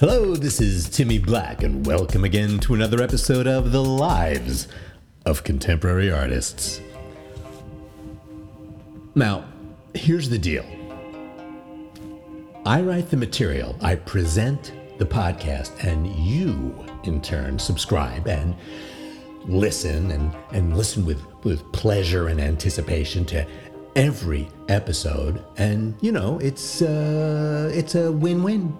Hello, this is Timmy Black, and welcome again to another episode of The Lives of Contemporary Artists. Now, here's the deal I write the material, I present the podcast, and you, in turn, subscribe and listen and, and listen with, with pleasure and anticipation to every episode. And, you know, it's, uh, it's a win win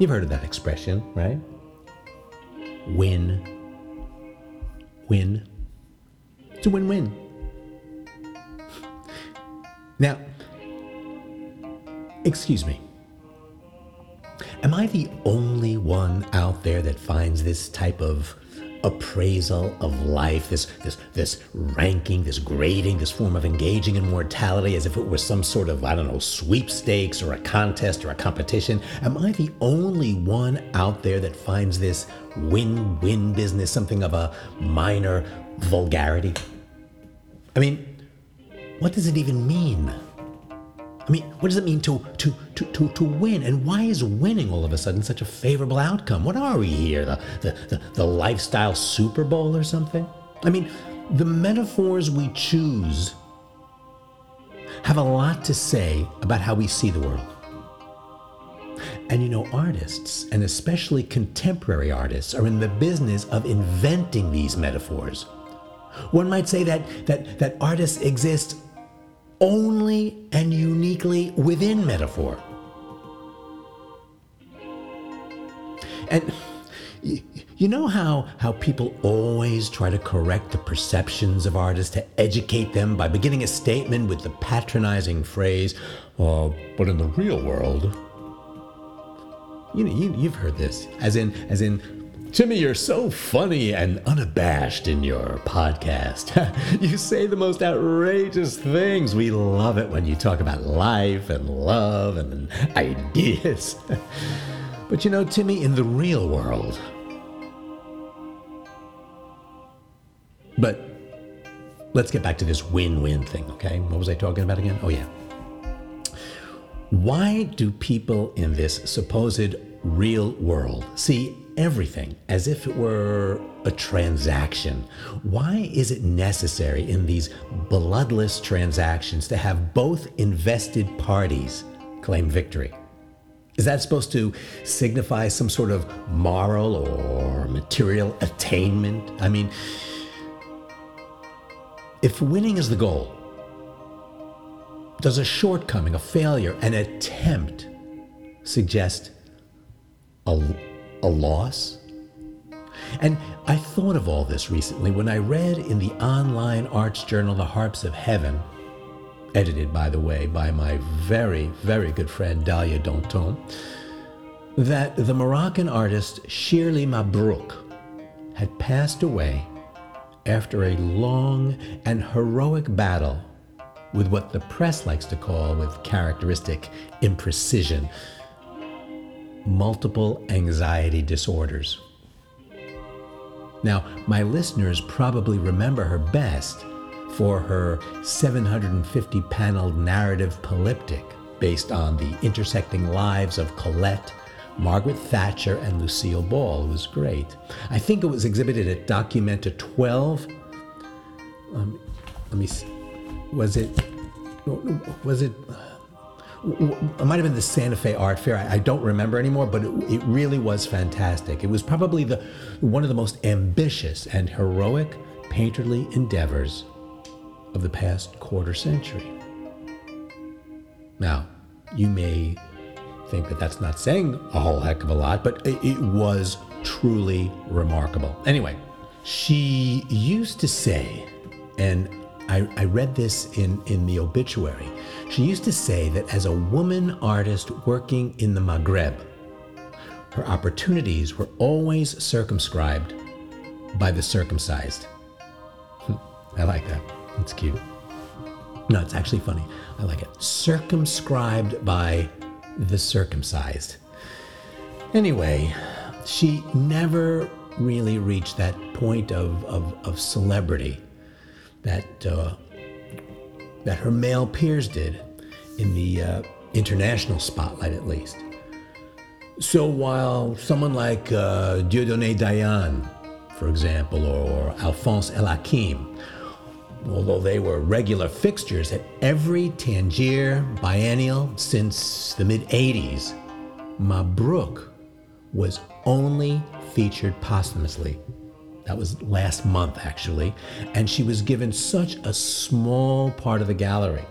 You've heard of that expression, right? Win. Win. It's a win win. Now, excuse me. Am I the only one out there that finds this type of appraisal of life, this this this ranking, this grading, this form of engaging in mortality as if it were some sort of, I don't know, sweepstakes or a contest or a competition? Am I the only one out there that finds this win-win business something of a minor vulgarity? I mean, what does it even mean? I mean, what does it mean to, to, to, to, to win? And why is winning all of a sudden such a favorable outcome? What are we here? The, the, the, the lifestyle Super Bowl or something? I mean, the metaphors we choose have a lot to say about how we see the world. And you know, artists, and especially contemporary artists, are in the business of inventing these metaphors. One might say that, that, that artists exist only and uniquely within metaphor. And you know how, how people always try to correct the perceptions of artists to educate them by beginning a statement with the patronizing phrase, uh, but in the real world. You know, you, you've heard this, as in, as in, Timmy, you're so funny and unabashed in your podcast. you say the most outrageous things. We love it when you talk about life and love and ideas. but you know, Timmy, in the real world, but let's get back to this win win thing, okay? What was I talking about again? Oh, yeah. Why do people in this supposed real world see everything as if it were a transaction. Why is it necessary in these bloodless transactions to have both invested parties claim victory? Is that supposed to signify some sort of moral or material attainment? I mean, if winning is the goal, does a shortcoming, a failure, an attempt suggest a a loss? And I thought of all this recently when I read in the online arts journal The Harps of Heaven, edited, by the way, by my very, very good friend Dalia Danton, that the Moroccan artist Sheer Li Mabrouk had passed away after a long and heroic battle with what the press likes to call, with characteristic imprecision, multiple anxiety disorders. Now, my listeners probably remember her best for her 750 paneled narrative polyptych based on the intersecting lives of Colette, Margaret Thatcher, and Lucille Ball. It was great. I think it was exhibited at Documenta 12. Um, let me see. Was it? Was it? It might have been the Santa Fe Art Fair. I, I don't remember anymore, but it, it, really was fantastic. It was probably the one of the most ambitious and heroic painterly endeavors of the past quarter century. Now, you may think that that's not saying a whole heck of a lot, but it, it was truly remarkable. Anyway, she used to say, and I, I read this in, in the obituary. She used to say that as a woman artist working in the Maghreb, her opportunities were always circumscribed by the circumcised. Hmm, I like that. It's cute. No, it's actually funny. I like it. Circumscribed by the circumcised. Anyway, she never really reached that point of, of, of celebrity that uh, that her male peers did in the uh, international spotlight at least. So while someone like uh, Dieudonné Dayan, for example, or, or Alphonse El Hakim, although they were regular fixtures at every Tangier biennial since the mid 80s, Mabrouk was only featured posthumously. That was last month, actually. And she was given such a small part of the gallery.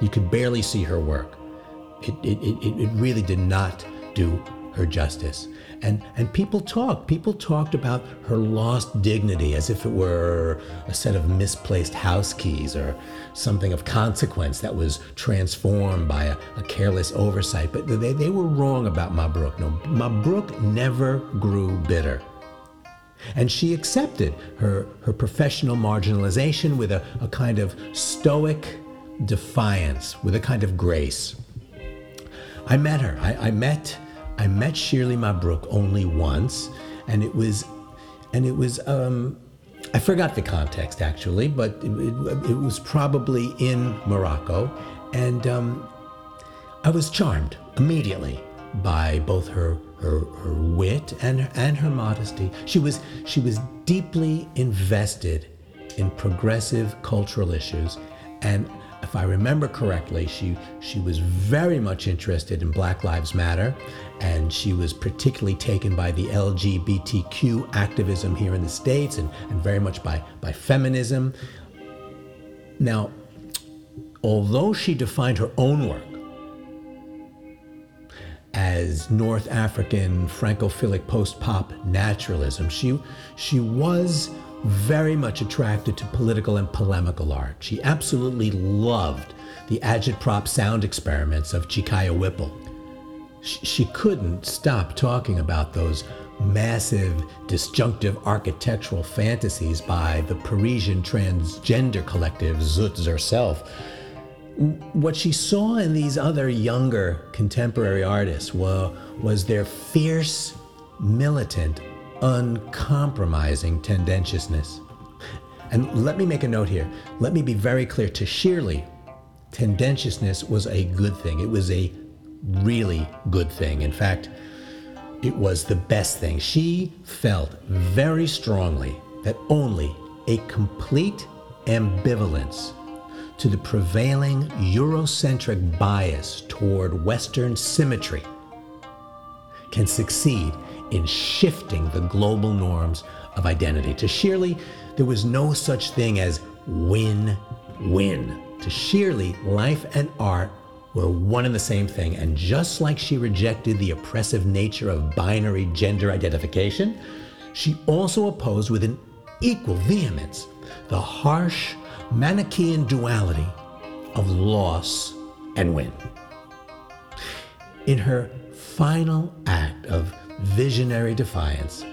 You could barely see her work. It, it, it, it really did not do her justice. And, and people talked. People talked about her lost dignity as if it were a set of misplaced house keys or something of consequence that was transformed by a, a careless oversight. But they, they were wrong about Mabrouk. No, Mabrouk never grew bitter. And she accepted her, her professional marginalization with a, a kind of stoic defiance, with a kind of grace. I met her. I, I met I met Sheer Li Mabrouk only once, and it was, and it was. Um, I forgot the context actually, but it, it, it was probably in Morocco, and um, I was charmed immediately by both her her, her wit and and her modesty. She was she was deeply invested in progressive cultural issues, and if I remember correctly, she, she was very much interested in Black Lives Matter, and she was particularly taken by the LGBTQ activism here in the States and, and very much by, by feminism. Now, although she defined her own work as North African Francophilic post pop naturalism, she, she was very much attracted to political and polemical art. She absolutely loved the agitprop sound experiments of Chicaya Whipple. She couldn't stop talking about those massive disjunctive architectural fantasies by the Parisian transgender collective Zoot herself. What she saw in these other younger contemporary artists was, was their fierce, militant, uncompromising tendentiousness. And let me make a note here. Let me be very clear to Sheer Li, tendentiousness was a good thing. It was a really good thing. In fact, it was the best thing. She felt very strongly that only a complete ambivalence to the prevailing Eurocentric bias toward Western symmetry can succeed in shifting the global norms of identity. To Sheer Li, there was no such thing as win win. To Sheer Li, life and art were one and the same thing. And just like she rejected the oppressive nature of binary gender identification, she also opposed with an equal vehemence the harsh Manichaean duality of loss and win. In her final act of visionary defiance.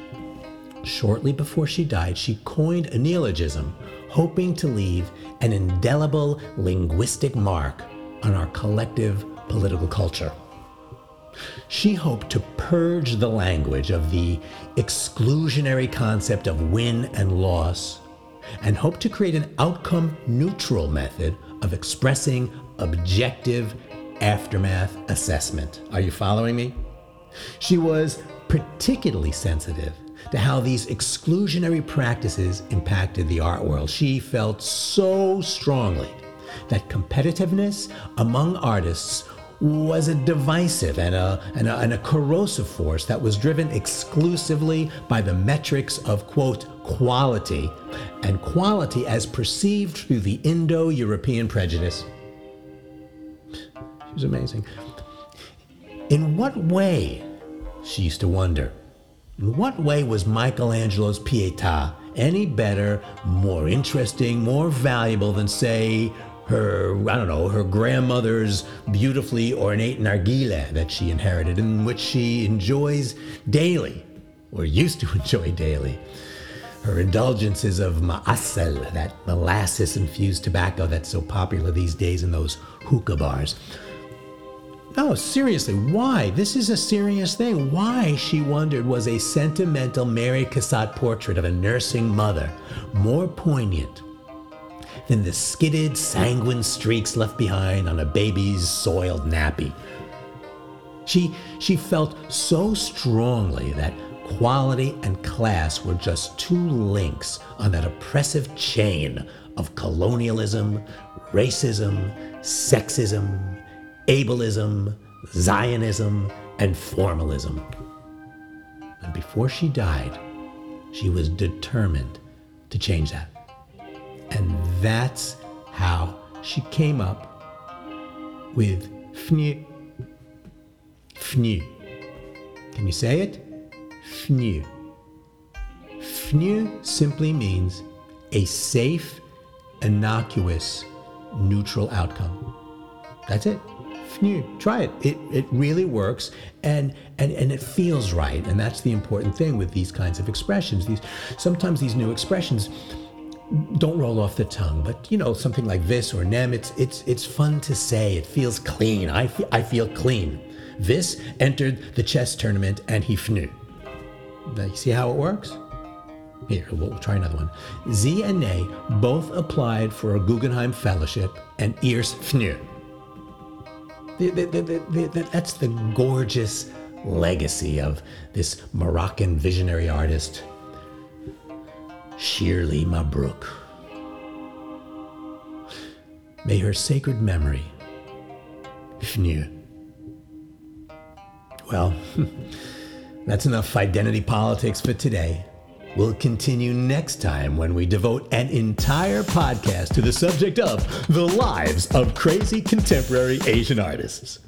Shortly before she died, she coined a neologism, hoping to leave an indelible linguistic mark on our collective political culture. She hoped to purge the language of the exclusionary concept of win and loss and hope to create an outcome neutral method of expressing objective aftermath assessment. Are you following me? She was particularly sensitive to how these exclusionary practices impacted the art world. She felt so strongly that competitiveness among artists was a divisive and a, and a, and a, corrosive force that was driven exclusively by the metrics of, quote, quality, and quality as perceived through the Indo European prejudice. She was amazing. In what way she used to wonder. In what way was Michelangelo's Pietà any better, more interesting, more valuable than, say, her, I don't know, her grandmother's beautifully ornate nargile that she inherited, and which she enjoys daily, or used to enjoy daily. Her indulgences of ma'asel, that molasses infused tobacco that's so popular these days in those hookah bars. No, seriously, why? This is a serious thing. Why, she wondered, was a sentimental Mary Cassatt portrait of a nursing mother more poignant than the skidded, sanguine streaks left behind on a baby's soiled nappy. She, she felt so strongly that quality and class were just two links on that oppressive chain of colonialism, racism, sexism, ableism, Zionism, and formalism. And before she died, she was determined to change that. And that's how she came up with FNU. FNU. Can you say it? FNU. FNU simply means a safe, innocuous, neutral outcome. That's it. FNU. Try it. It it really works and and and it feels right. And that's the important thing with these kinds of expressions. These sometimes these new expressions don't roll off the tongue, but you know something like this or nem. It's it's it's fun to say. It feels clean. I feel I feel clean. This entered the chess tournament and he fnu. Now, you see how it works? Here, we'll try another one. Z and Nay both applied for a Guggenheim Fellowship and Ears fnu. That's the gorgeous legacy of this Moroccan visionary artist, Sheer Li Mabrouk. May her sacred memory, fnu. Well, that's enough identity politics for today. We'll continue next time when we devote an entire podcast to the subject of the lives of crazy contemporary Asian artists.